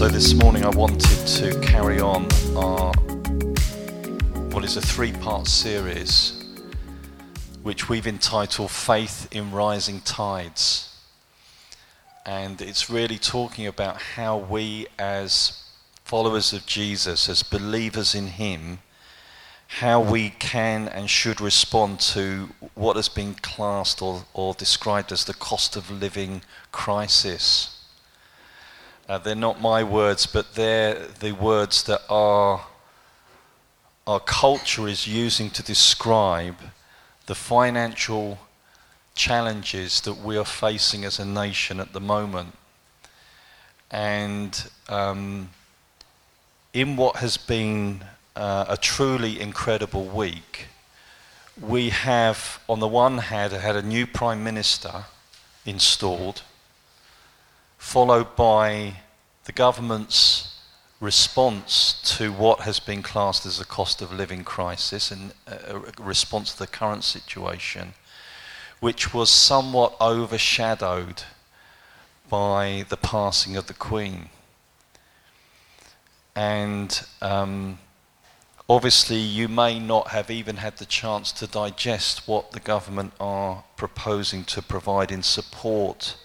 So this morning I wanted to carry on our what is a three-part series which we've entitled Faith in Rising Tides. And it's really talking about how we as followers of Jesus, as believers in him, how we can and should respond to what has been classed or, or described as the cost of living crisis. Uh, they're not my words, but they're the words that our, our culture is using to describe the financial challenges that we are facing as a nation at the moment. And um, in what has been uh, a truly incredible week, we have, on the one hand, had a new Prime Minister installed followed by the government's response to what has been classed as a cost of living crisis and a response to the current situation, which was somewhat overshadowed by the passing of the Queen. And um, obviously, you may not have even had the chance to digest what the government are proposing to provide in support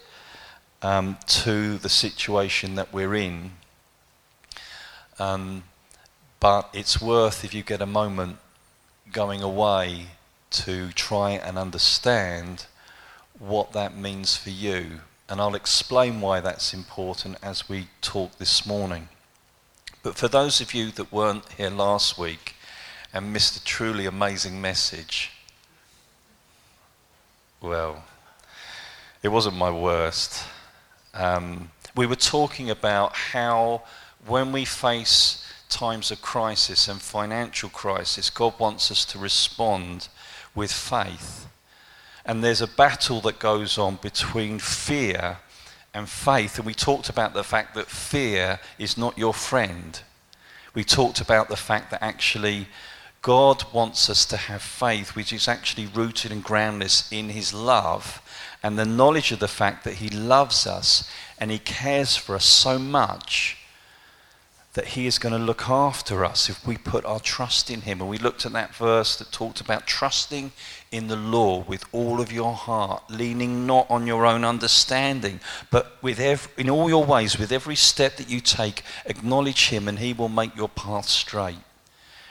um, to the situation that we're in. Um, but it's worth, if you get a moment, going away to try and understand what that means for you. And I'll explain why that's important as we talk this morning. But for those of you that weren't here last week and missed a truly amazing message, well, it wasn't my worst. Um, we were talking about how when we face times of crisis and financial crisis, God wants us to respond with faith. And there's a battle that goes on between fear and faith. And we talked about the fact that fear is not your friend. We talked about the fact that actually God wants us to have faith, which is actually rooted and grounded in His love and the knowledge of the fact that He loves us and He cares for us so much that He is going to look after us if we put our trust in Him. And we looked at that verse that talked about trusting in the Lord with all of your heart, leaning not on your own understanding, but with every, in all your ways, with every step that you take, acknowledge Him and He will make your path straight.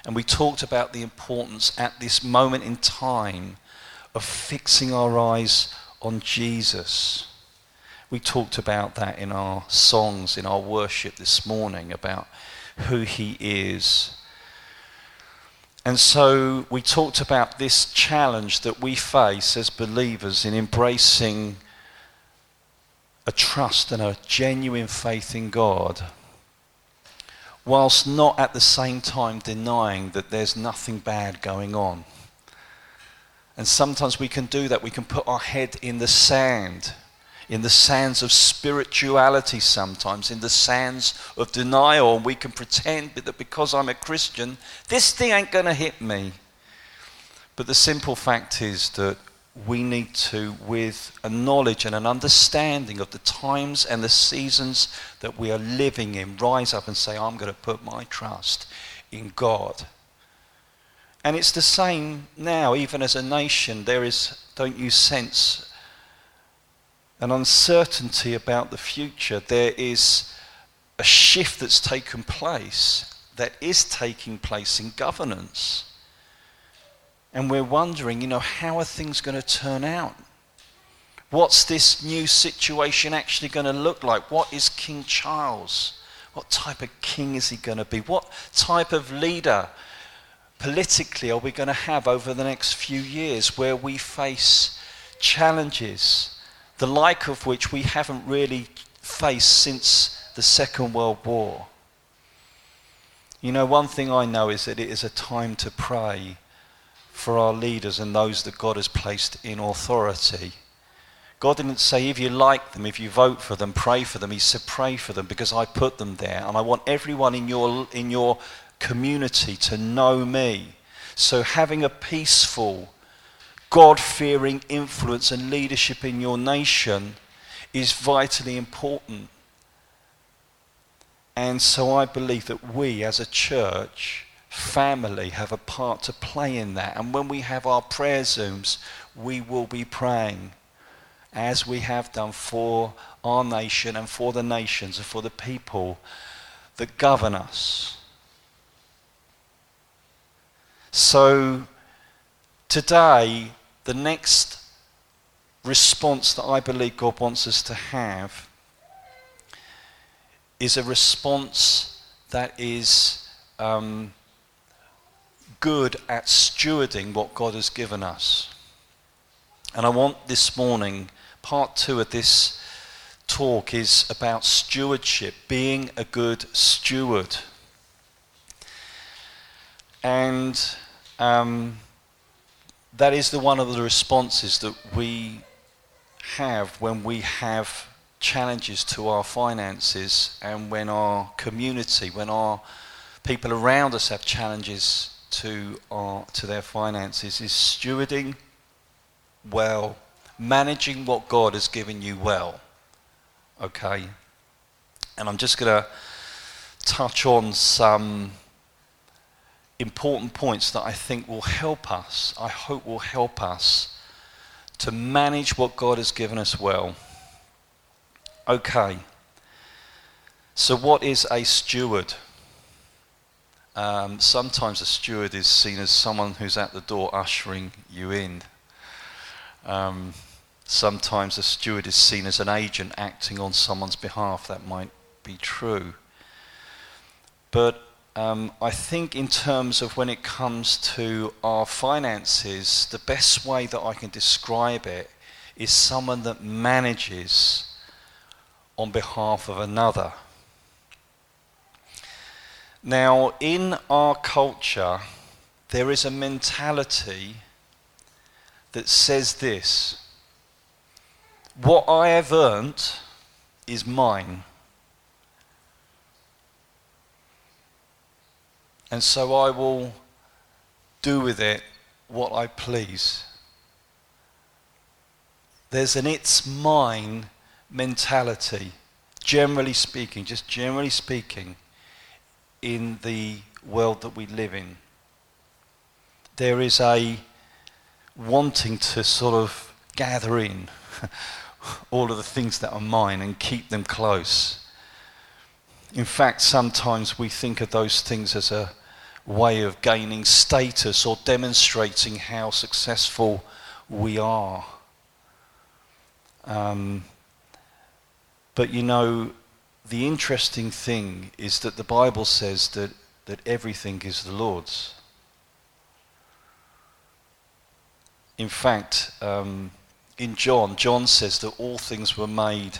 And we talked about the importance at this moment in time of fixing our eyes on Jesus. We talked about that in our songs, in our worship this morning, about who He is. And so we talked about this challenge that we face as believers in embracing a trust and a genuine faith in God, whilst not at the same time denying that there's nothing bad going on. And sometimes we can do that. We can put our head in the sand, in the sands of spirituality, sometimes, in the sands of denial. And we can pretend that because I'm a Christian, this thing ain't going to hit me. But the simple fact is that we need to, with a knowledge and an understanding of the times and the seasons that we are living in, rise up and say, I'm going to put my trust in God. And it's the same now, even as a nation. There is, don't you sense, an uncertainty about the future. There is a shift that's taken place, that is taking place in governance. And we're wondering, you know, how are things going to turn out? What's this new situation actually going to look like? What is King Charles? What type of king is he going to be? What type of leader politically are we going to have over the next few years where we face challenges, the like of which we haven't really faced since the Second World War? You know, one thing I know is that it is a time to pray for our leaders and those that God has placed in authority. God didn't say, if you like them, if you vote for them, pray for them. He said, pray for them because I put them there. And I want everyone in your, in your community to know me. So, having a peaceful, God fearing influence and leadership in your nation is vitally important. And so I believe that we as a church, family, have a part to play in that. And when we have our prayer Zooms, we will be praying as we have done for our nation and for the nations and for the people that govern us. So today, the next response that I believe God wants us to have is a response that is um, good at stewarding what God has given us. And I want this morning, part two of this talk is about stewardship, being a good steward. And um, that is the one of the responses that we have when we have challenges to our finances and when our community, when our people around us have challenges to our to their finances is stewarding well, managing what God has given you well. Okay? And I'm just going to touch on some important points that I think will help us, I hope will help us to manage what God has given us well. Okay. So, what is a steward? Um, sometimes a steward is seen as someone who's at the door ushering you in. Um, sometimes a steward is seen as an agent acting on someone's behalf. That might be true. But um, I think, in terms of when it comes to our finances, the best way that I can describe it is someone that manages on behalf of another. Now, in our culture, there is a mentality that says this What I have earned is mine. And so I will do with it what I please. There's an it's mine mentality, generally speaking, just generally speaking, in the world that we live in. There is a wanting to sort of gather in all of the things that are mine and keep them close. In fact, sometimes we think of those things as a way of gaining status or demonstrating how successful we are. Um, but you know, the interesting thing is that the Bible says that, that everything is the Lord's. In fact, um, in John, John says that all things were made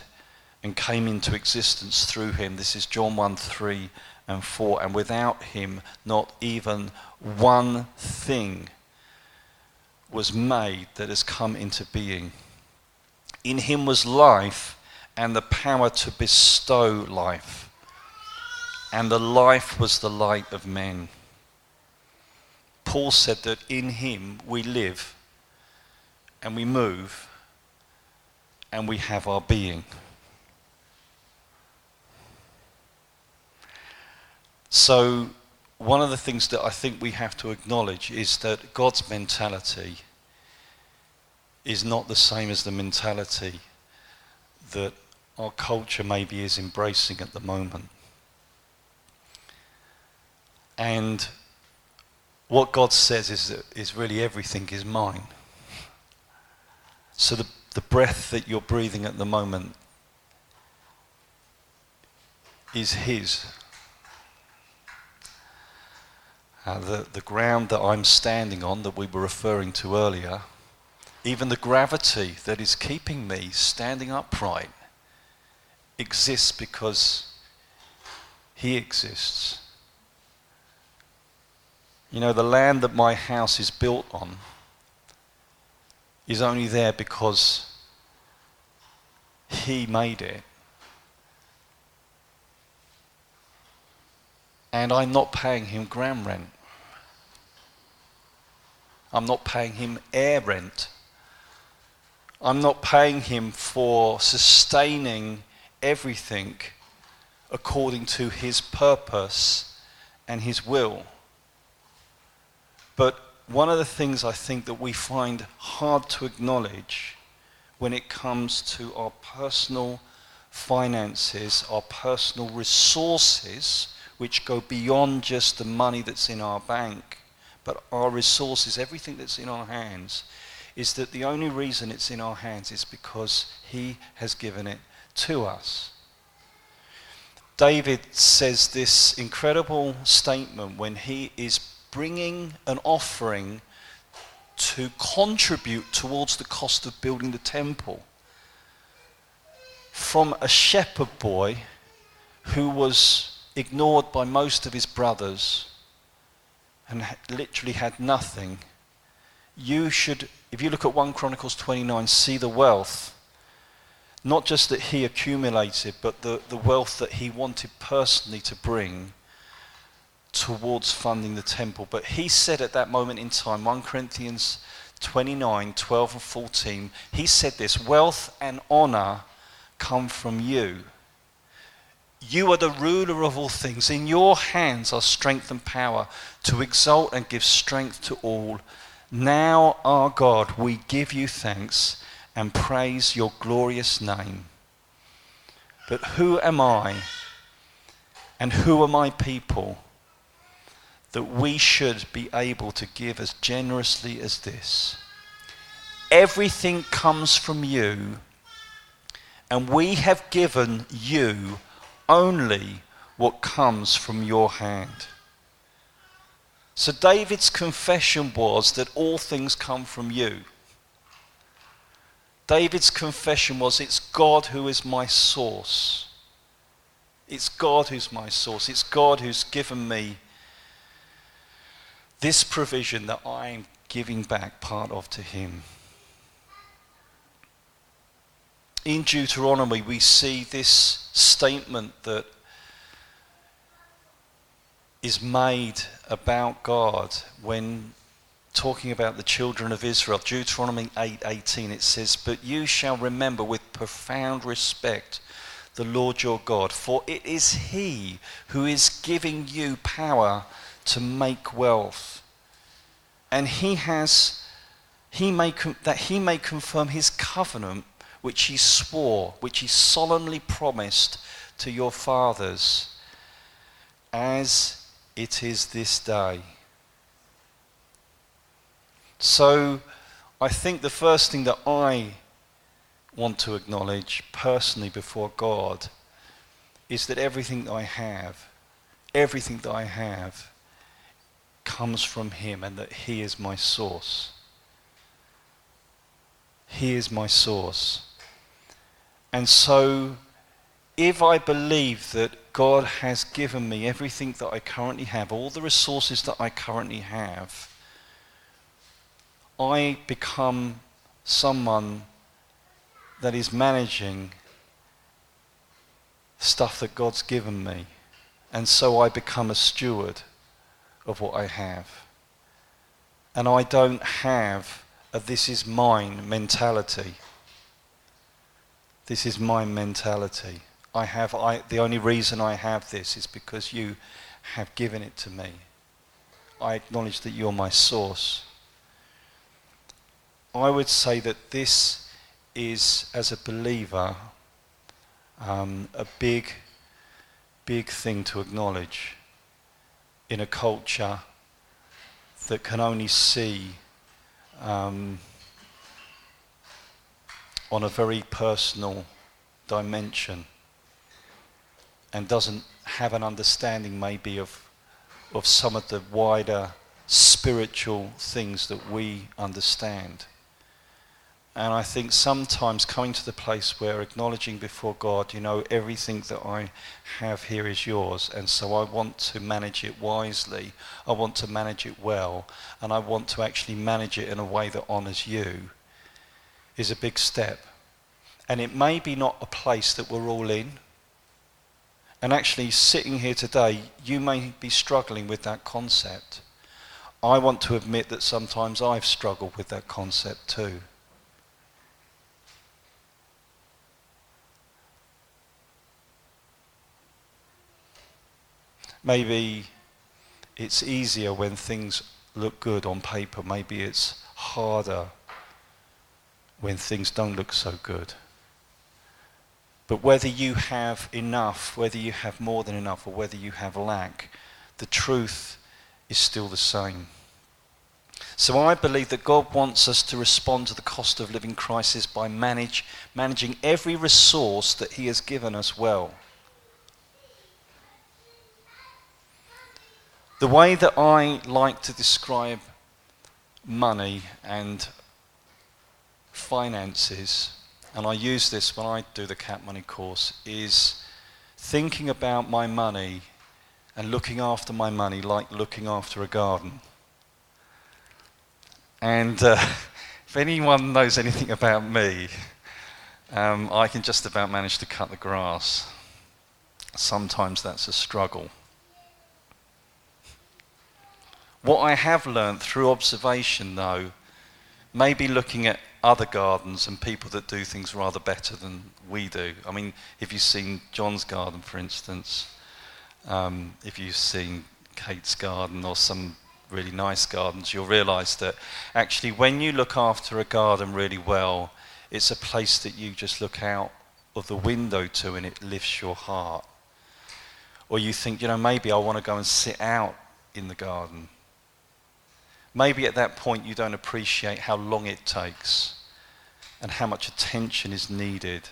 and came into existence through him. This is John 1 3 and 4. And without him, not even one thing was made that has come into being. In him was life and the power to bestow life. And the life was the light of men. Paul said that in him we live and we move and we have our being. So, one of the things that I think we have to acknowledge is that God's mentality is not the same as the mentality that our culture maybe is embracing at the moment. And what God says is that is really everything is mine. So the, the breath that you're breathing at the moment is His. Uh, the, the ground that I'm standing on, that we were referring to earlier, even the gravity that is keeping me standing upright exists because He exists. You know, the land that my house is built on is only there because He made it. And I'm not paying Him ground rent. I'm not paying Him air rent. I'm not paying Him for sustaining everything according to his purpose and his will. But one of the things I think that we find hard to acknowledge when it comes to our personal finances, our personal resources, which go beyond just the money that's in our bank, but our resources, everything that's in our hands, is that the only reason it's in our hands is because He has given it to us. David says this incredible statement when he is bringing an offering to contribute towards the cost of building the temple from a shepherd boy who was ignored by most of his brothers and literally had nothing. You should, if you look at 1 Chronicles 29, see the wealth. Not just that he accumulated, but the, the wealth that he wanted personally to bring towards funding the temple. But he said at that moment in time, 1 Corinthians 29 12 and 14, he said this wealth and honor come from you. You are the ruler of all things. In your hands are strength and power to exalt and give strength to all. Now, our God, we give you thanks and praise your glorious name. But who am I and who are my people that we should be able to give as generously as this? Everything comes from you, and we have given you only what comes from your hand. So David's confession was that all things come from you. David's confession was, It's God who is my source. It's God who's my source. It's God who's given me this provision that I'm giving back part of to Him. in Deuteronomy, we see this statement that is made about God when talking about the children of Israel. Deuteronomy 8:18 it says, "But you shall remember with profound respect the Lord your God, for it is he who is giving you power to make wealth, and he has he may that he may confirm his covenant which he swore, which he solemnly promised to your fathers, as it is this day. So, I think the first thing that I want to acknowledge personally before God is that everything that I have, everything that I have, comes from Him and that He is my source. He is my source. And so, if I believe that God has given me everything that I currently have, all the resources that I currently have, I become someone that is managing stuff that God's given me. And so I become a steward of what I have. And I don't have a this is mine mentality. This is my mentality. I have, I, the only reason I have this is because you have given it to me. I acknowledge that you're my source. I would say that this is, as a believer, um, a big, big thing to acknowledge in a culture that can only see um, on a very personal dimension and doesn't have an understanding maybe of, of some of the wider spiritual things that we understand. And I think sometimes coming to the place where acknowledging before God, you know, everything that I have here is yours. And so I want to manage it wisely. I want to manage it well. And I want to actually manage it in a way that honors you is a big step. And it may be not a place that we're all in. And actually, sitting here today, you may be struggling with that concept. I want to admit that sometimes I've struggled with that concept too. Maybe it's easier when things look good on paper. Maybe it's harder when things don't look so good. But whether you have enough, whether you have more than enough, or whether you have lack, the truth is still the same. So I believe that God wants us to respond to the cost of living crisis by manage, managing every resource that He has given us well. The way that I like to describe money and finances, and I use this when I do the CAP Money course, is thinking about my money and looking after my money like looking after a garden. And uh, if anyone knows anything about me, um, I can just about manage to cut the grass. Sometimes that's a struggle. What I have learned through observation, though, maybe looking at other gardens and people that do things rather better than we do. I mean, if you've seen John's garden, for instance, um, if you've seen Kate's garden or some really nice gardens, you'll realize that actually, when you look after a garden really well, it's a place that you just look out of the window to and it lifts your heart. Or you think, you know, maybe I want to go and sit out in the garden maybe at that point you don't appreciate how long it takes and how much attention is needed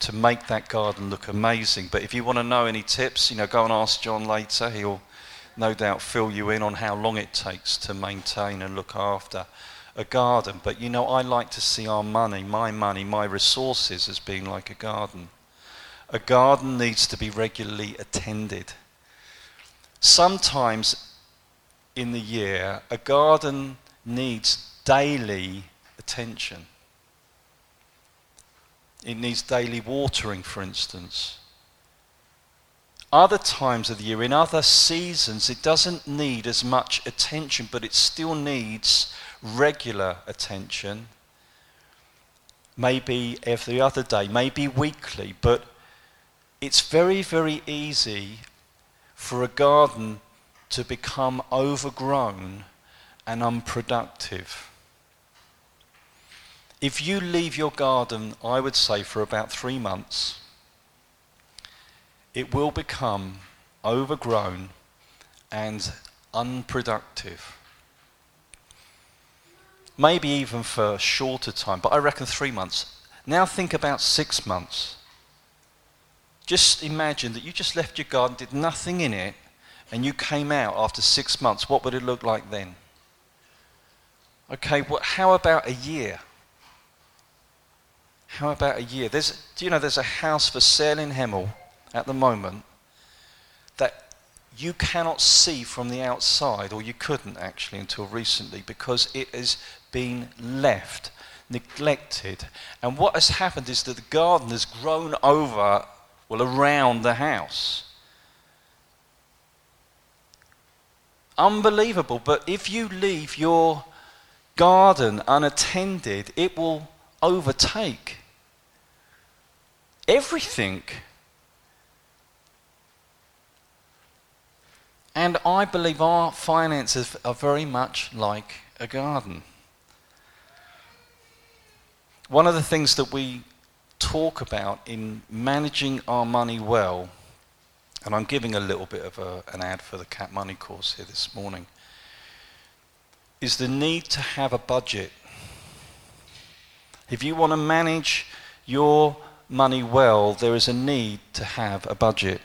to make that garden look amazing. But if you want to know any tips, you know, go and ask John later. He'll no doubt fill you in on how long it takes to maintain and look after a garden. But you know, I like to see our money, my money, my resources as being like a garden. A garden needs to be regularly attended. Sometimes in the year, a garden needs daily attention. It needs daily watering, for instance. Other times of the year, in other seasons, it doesn't need as much attention, but it still needs regular attention. Maybe every other day, maybe weekly, but it's very, very easy for a garden to become overgrown and unproductive. If you leave your garden, I would say, for about three months, it will become overgrown and unproductive. Maybe even for a shorter time, but I reckon three months. Now think about six months. Just imagine that you just left your garden, did nothing in it, and you came out after six months, what would it look like then? Okay, well, how about a year? How about a year? There's, do you know there's a house for sale in Hemel at the moment that you cannot see from the outside, or you couldn't actually until recently, because it has been left, neglected. And what has happened is that the garden has grown over, well, around the house. Unbelievable. But if you leave your garden unattended, it will overtake everything. And I believe our finances are very much like a garden. One of the things that we talk about in managing our money well and I'm giving a little bit of a, an ad for the CAP Money course here this morning, is the need to have a budget. If you want to manage your money well, there is a need to have a budget.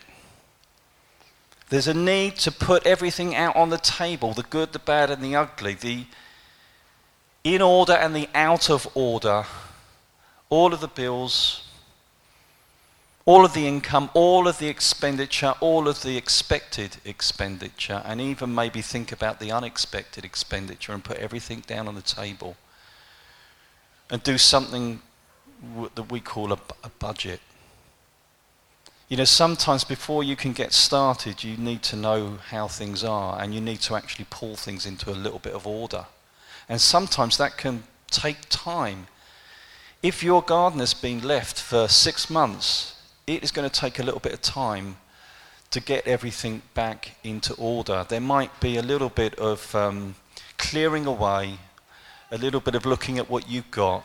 There's a need to put everything out on the table the good, the bad, and the ugly, the in order and the out of order, all of the bills, all of the income, all of the expenditure, all of the expected expenditure, and even maybe think about the unexpected expenditure and put everything down on the table and do something that we call a, a budget. You know, sometimes before you can get started, you need to know how things are and you need to actually pull things into a little bit of order. And sometimes that can take time. If your garden has been left for six months, it is going to take a little bit of time to get everything back into order. There might be a little bit of um, clearing away, a little bit of looking at what you've got,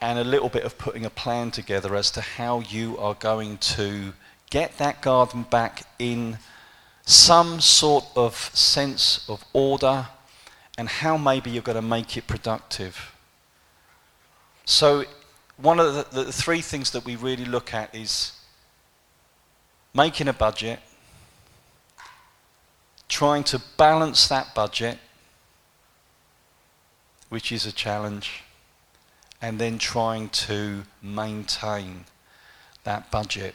and a little bit of putting a plan together as to how you are going to get that garden back in some sort of sense of order and how maybe you're going to make it productive. So, one of the, the, three things that we really look at is making a budget, trying to balance that budget, which is a challenge, and then trying to maintain that budget.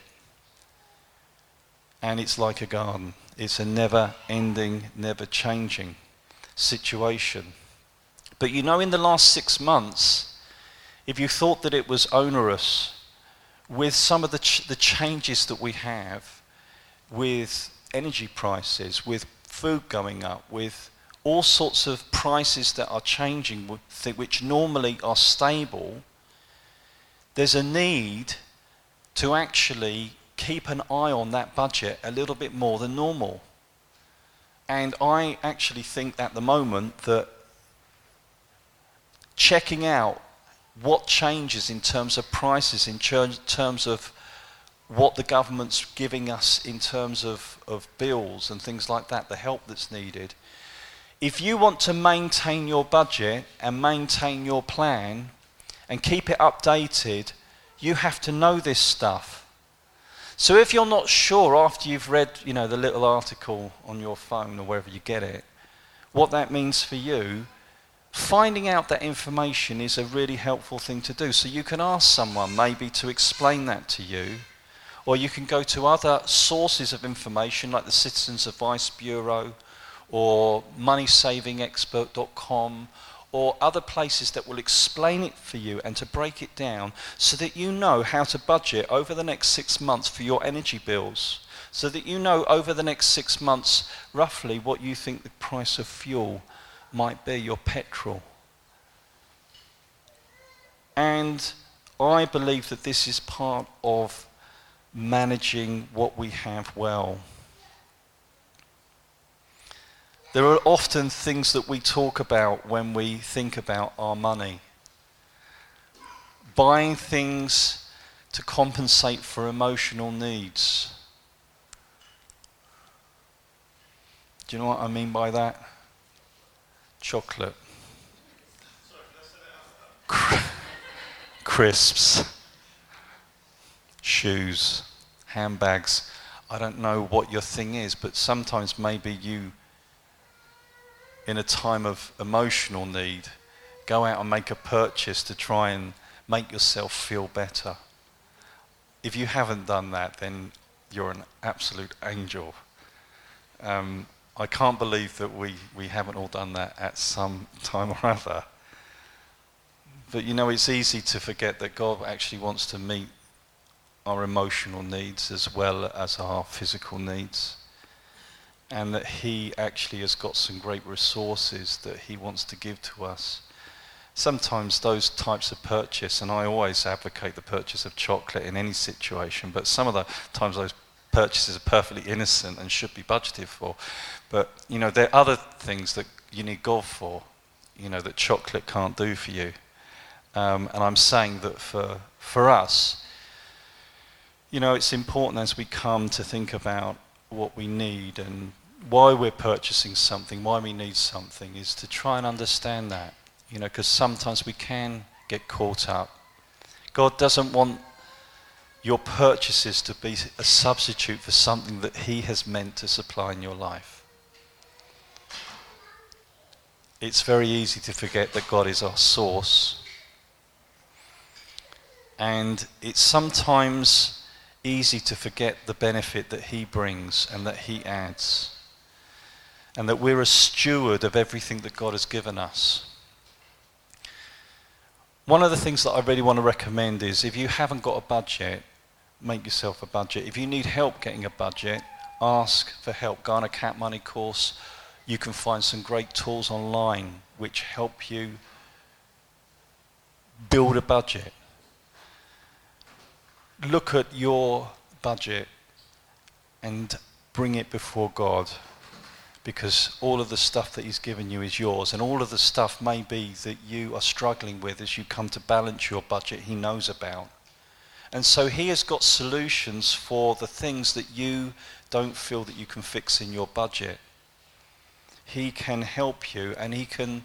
And it's like a garden, it's a never ending, never changing situation. But you know, in the last six months, if you thought that it was onerous, with some of the, ch- the changes that we have, with energy prices, with food going up, with all sorts of prices that are changing, which normally are stable, there's a need to actually keep an eye on that budget a little bit more than normal. And I actually think at the moment that checking out what changes in terms of prices, in terms of what the government's giving us in terms of, of bills and things like that, the help that's needed. If you want to maintain your budget and maintain your plan and keep it updated, you have to know this stuff. So if you're not sure after you've read, you know, the little article on your phone or wherever you get it, what that means for you, finding out that information is a really helpful thing to do. So you can ask someone maybe to explain that to you, or you can go to other sources of information like the Citizens Advice Bureau or moneysavingexpert.com or other places that will explain it for you and to break it down so that you know how to budget over the next six months for your energy bills. So that you know over the next six months roughly what you think the price of fuel might be, your petrol. And I believe that this is part of managing what we have well. There are often things that we talk about when we think about our money. Buying things to compensate for emotional needs. Do you know what I mean by that? Chocolate. Crisps. Shoes. Handbags. I don't know what your thing is, but sometimes maybe you in a time of emotional need, go out and make a purchase to try and make yourself feel better. If you haven't done that, then you're an absolute angel. Um, I can't believe that we, we haven't all done that at some time or other. But you know, it's easy to forget that God actually wants to meet our emotional needs as well as our physical needs and that He actually has got some great resources that He wants to give to us. Sometimes those types of purchase, and I always advocate the purchase of chocolate in any situation, but some of the times those purchases are perfectly innocent and should be budgeted for. But, you know, there are other things that you need God for, you know, that chocolate can't do for you. Um, and I'm saying that for, for us, you know, it's important as we come to think about what we need and why we're purchasing something, why we need something, is to try and understand that. You know, because sometimes we can get caught up. God doesn't want your purchases to be a substitute for something that He has meant to supply in your life. It's very easy to forget that God is our source. And it's sometimes easy to forget the benefit that He brings and that He adds. And that we're a steward of everything that God has given us. One of the things that I really want to recommend is if you haven't got a budget, make yourself a budget. If you need help getting a budget, ask for help. Go on a CAP Money course. You can find some great tools online which help you build a budget look at your budget and bring it before God because all of the stuff that He's given you is yours, and all of the stuff maybe that you are struggling with as you come to balance your budget, He knows about. And so He has got solutions for the things that you don't feel that you can fix in your budget. He can help you and He can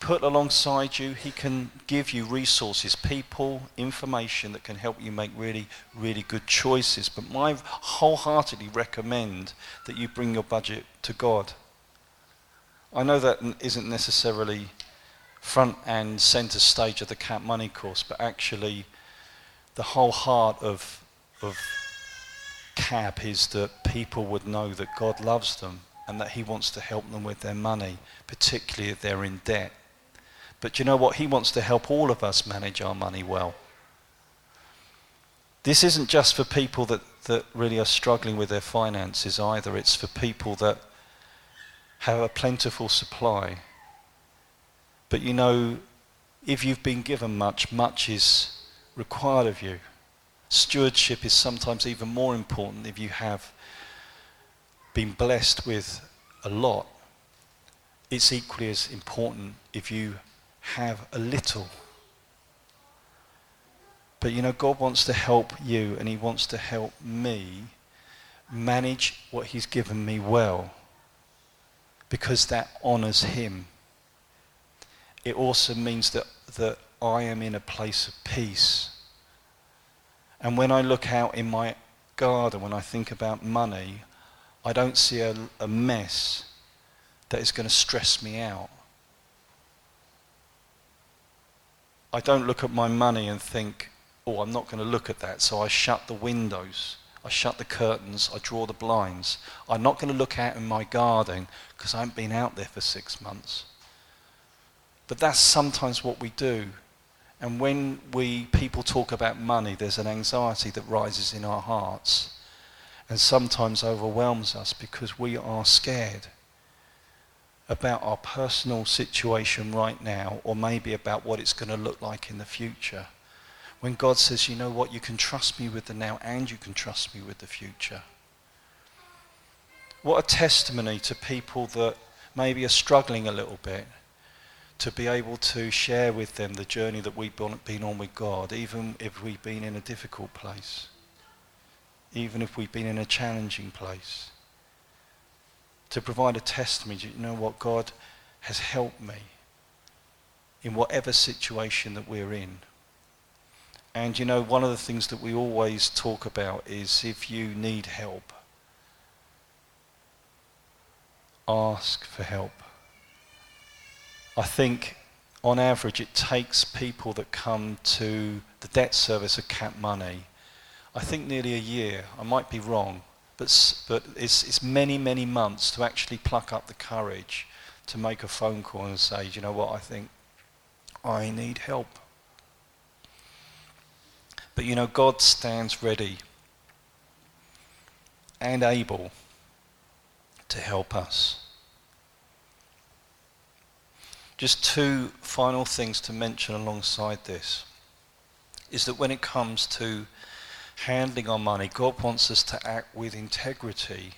put alongside you, He can give you resources, people, information that can help you make really, really good choices. But I wholeheartedly recommend that you bring your budget to God. I know that isn't necessarily front and center stage of the CAP Money course, but actually, the whole heart of, of CAP is that people would know that God loves them and that He wants to help them with their money, particularly if they're in debt. But you know what? He wants to help all of us manage our money well. This isn't just for people that, that really are struggling with their finances either. It's for people that have a plentiful supply. But you know, if you've been given much, much is required of you. Stewardship is sometimes even more important if you have been blessed with a lot. It's equally as important if you have a little. But you know, God wants to help you and He wants to help me manage what He's given me well because that honors Him. It also means that, that I am in a place of peace. And when I look out in my garden, when I think about money, I don't see a, a mess that is going to stress me out. I don't look at my money and think, oh, I'm not going to look at that. So I shut the windows, I shut the curtains, I draw the blinds. I'm not going to look out in my garden because I haven't been out there for six months. But that's sometimes what we do. And when we people talk about money, there's an anxiety that rises in our hearts and sometimes overwhelms us because we are scared about our personal situation right now, or maybe about what it's going to look like in the future. When God says, you know what, you can trust me with the now and you can trust me with the future. What a testimony to people that maybe are struggling a little bit to be able to share with them the journey that we've been on with God, even if we've been in a difficult place, even if we've been in a challenging place to provide a testimony. You know what? God has helped me in whatever situation that we're in. And you know, one of the things that we always talk about is if you need help, ask for help. I think on average it takes people that come to the debt service of CAP Money, I think nearly a year, I might be wrong, but, but it's, it's many, many months to actually pluck up the courage to make a phone call and say, you know what, I think I need help. But you know, God stands ready and able to help us. Just two final things to mention alongside this is that when it comes to handling our money, God wants us to act with integrity.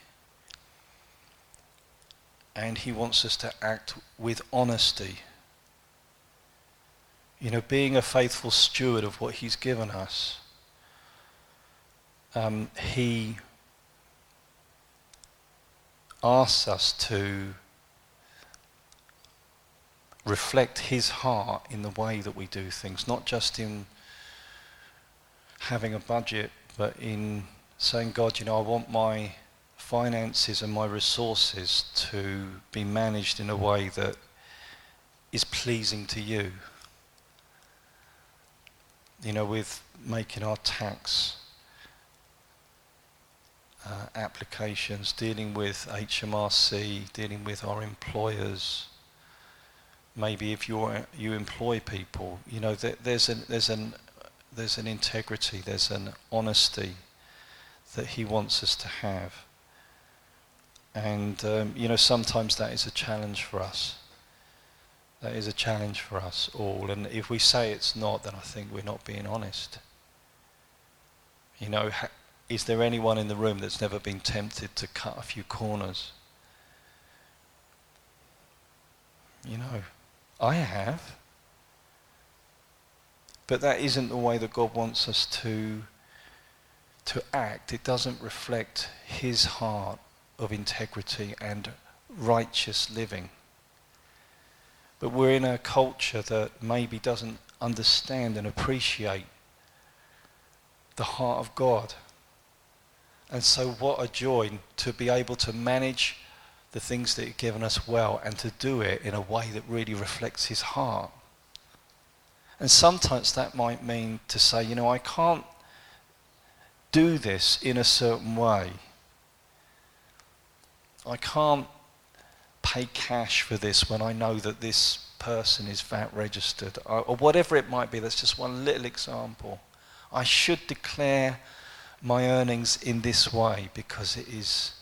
And He wants us to act with honesty. You know, being a faithful steward of what He's given us. Um, he asks us to reflect His heart in the way that we do things, not just in having a budget, but in saying, God, you know, I want my finances and my resources to be managed in a way that is pleasing to you. You know, with making our tax uh, applications, dealing with HMRC, dealing with our employers. Maybe if you you employ people, you know, there, there's an there's an there's an integrity, there's an honesty that he wants us to have. And, um, you know, sometimes that is a challenge for us. That is a challenge for us all. And if we say it's not, then I think we're not being honest. You know, ha- is there anyone in the room that's never been tempted to cut a few corners? You know, I have. But that isn't the way that God wants us to, to act. It doesn't reflect his heart of integrity and righteous living. But we're in a culture that maybe doesn't understand and appreciate the heart of God. And so, what a joy to be able to manage the things that He's given us well and to do it in a way that really reflects His heart. And sometimes that might mean to say, you know, I can't do this in a certain way. I can't pay cash for this when I know that this person is VAT registered, or, or whatever it might be. That's just one little example. I should declare my earnings in this way because it is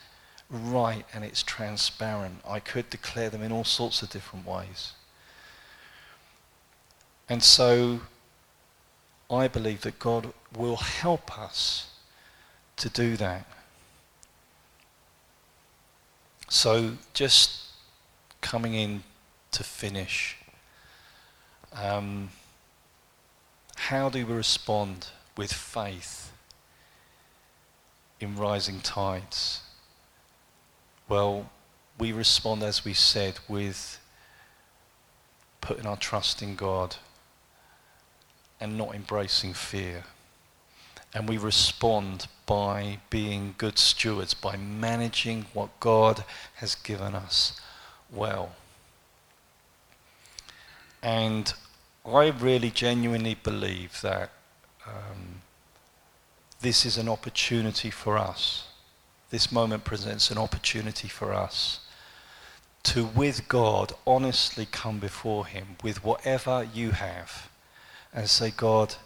right and it's transparent. I could declare them in all sorts of different ways. And so I believe that God will help us to do that. So just coming in to finish, um, how do we respond with faith in rising tides? Well, we respond, as we said, with putting our trust in God and not embracing fear. And we respond by being good stewards, by managing what God has given us well. And I really genuinely believe that um, this is an opportunity for us. This moment presents an opportunity for us to, with God, honestly come before Him with whatever you have and say, God,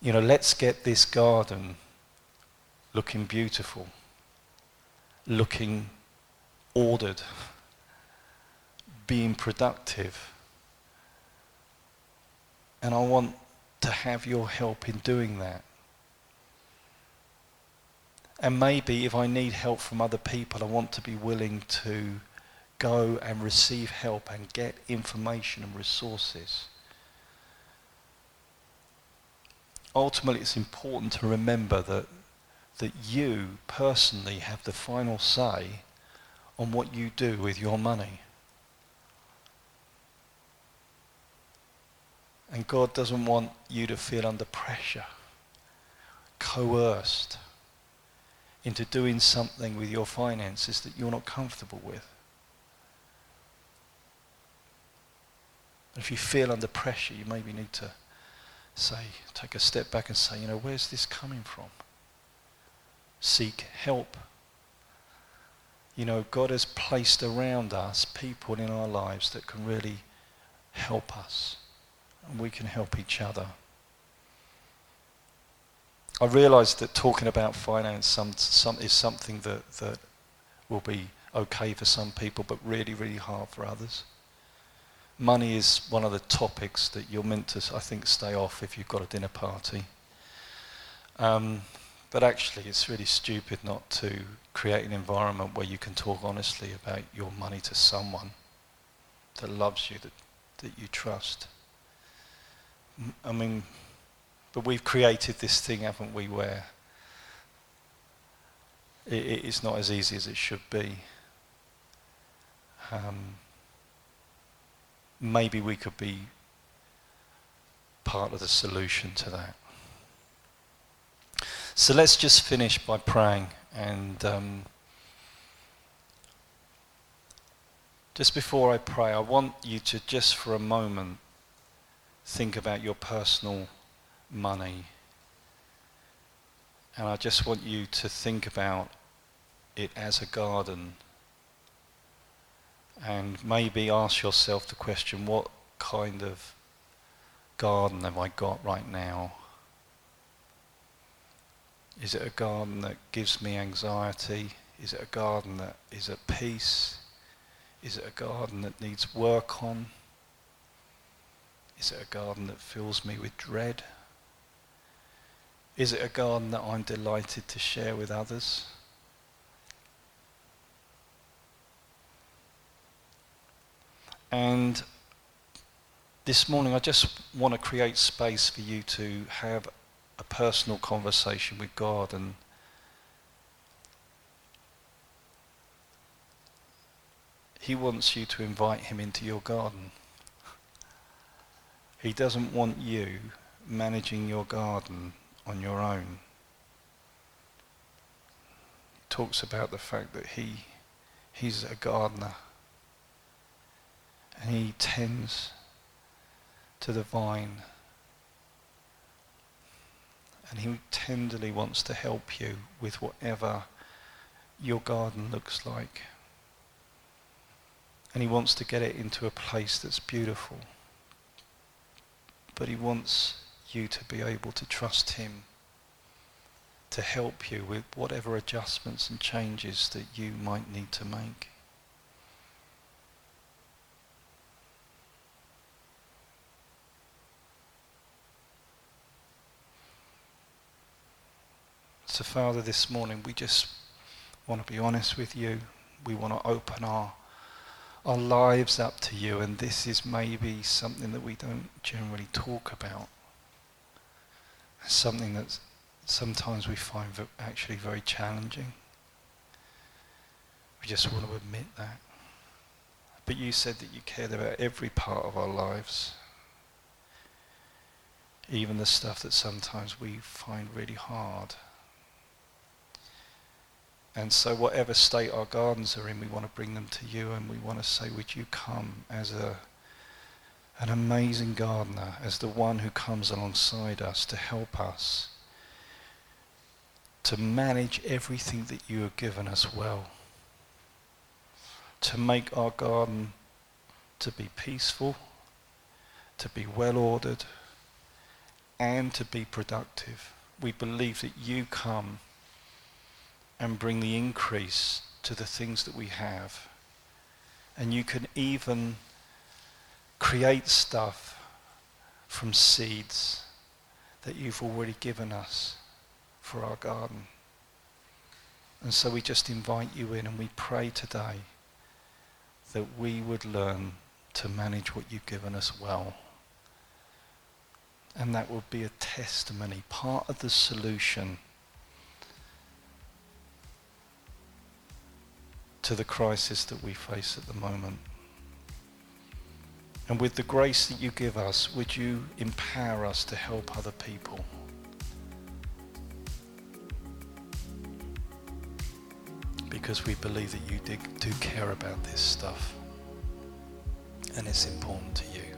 you know, let's get this garden looking beautiful, looking ordered, being productive. And I want to have your help in doing that. And maybe if I need help from other people, I want to be willing to go and receive help and get information and resources. Ultimately, it's important to remember that, that you personally have the final say on what you do with your money. And God doesn't want you to feel under pressure, coerced into doing something with your finances that you're not comfortable with. if you feel under pressure, you maybe need to say, take a step back and say, you know, where's this coming from? Seek help. You know, God has placed around us people in our lives that can really help us and we can help each other. I realise that talking about finance some, some, is something that, that will be okay for some people, but really, really hard for others. Money is one of the topics that you're meant to, I think, stay off if you've got a dinner party. Um, but actually, it's really stupid not to create an environment where you can talk honestly about your money to someone that loves you, that, that you trust. I mean, but we've created this thing, haven't we, where it, it's not as easy as it should be. Um, maybe we could be part of the solution to that. So let's just finish by praying. And um, just before I pray, I want you to just for a moment think about your personal money. And I just want you to think about it as a garden. And maybe ask yourself the question what kind of garden have I got right now? Is it a garden that gives me anxiety? Is it a garden that is at peace? Is it a garden that needs work on? Is it a garden that fills me with dread? Is it a garden that I'm delighted to share with others? And this morning, I just want to create space for you to have a personal conversation with God and He wants you to invite Him into your garden. He doesn't want you managing your garden on your own. He talks about the fact that he, he's a gardener and he tends to the vine and he tenderly wants to help you with whatever your garden looks like. And he wants to get it into a place that's beautiful. But he wants you to be able to trust him to help you with whatever adjustments and changes that you might need to make. So, Father, this morning we just want to be honest with you. We want to open our our lives up to you, and this is maybe something that we don't generally talk about. Something that sometimes we find actually very challenging. We just want to admit that. But you said that you cared about every part of our lives, even the stuff that sometimes we find really hard. And so, whatever state our gardens are in, we want to bring them to you and we want to say, Would you come as a, an amazing gardener, as the one who comes alongside us to help us to manage everything that you have given us well, to make our garden to be peaceful, to be well ordered, and to be productive. We believe that you come and bring the increase to the things that we have. And you can even create stuff from seeds that you've already given us for our garden. And so we just invite you in and we pray today that we would learn to manage what you've given us well. And that would be a testimony, part of the solution to the crisis that we face at the moment. And with the grace that you give us, would you empower us to help other people? Because we believe that you do care about this stuff. And it's important to you.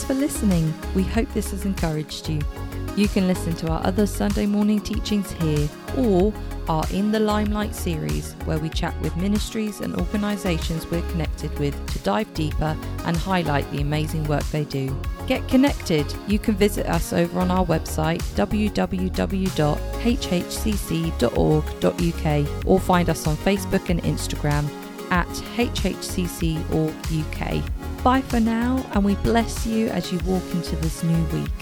Thanks for listening. We hope this has encouraged you. You can listen to our other Sunday morning teachings here or our In the Limelight series, where we chat with ministries and organisations we're connected with to dive deeper and highlight the amazing work they do. Get connected. You can visit us over on our website www.hhcc.org.uk or find us on Facebook and Instagram at hhcc or UK. Bye for now, and we bless you as you walk into this new week.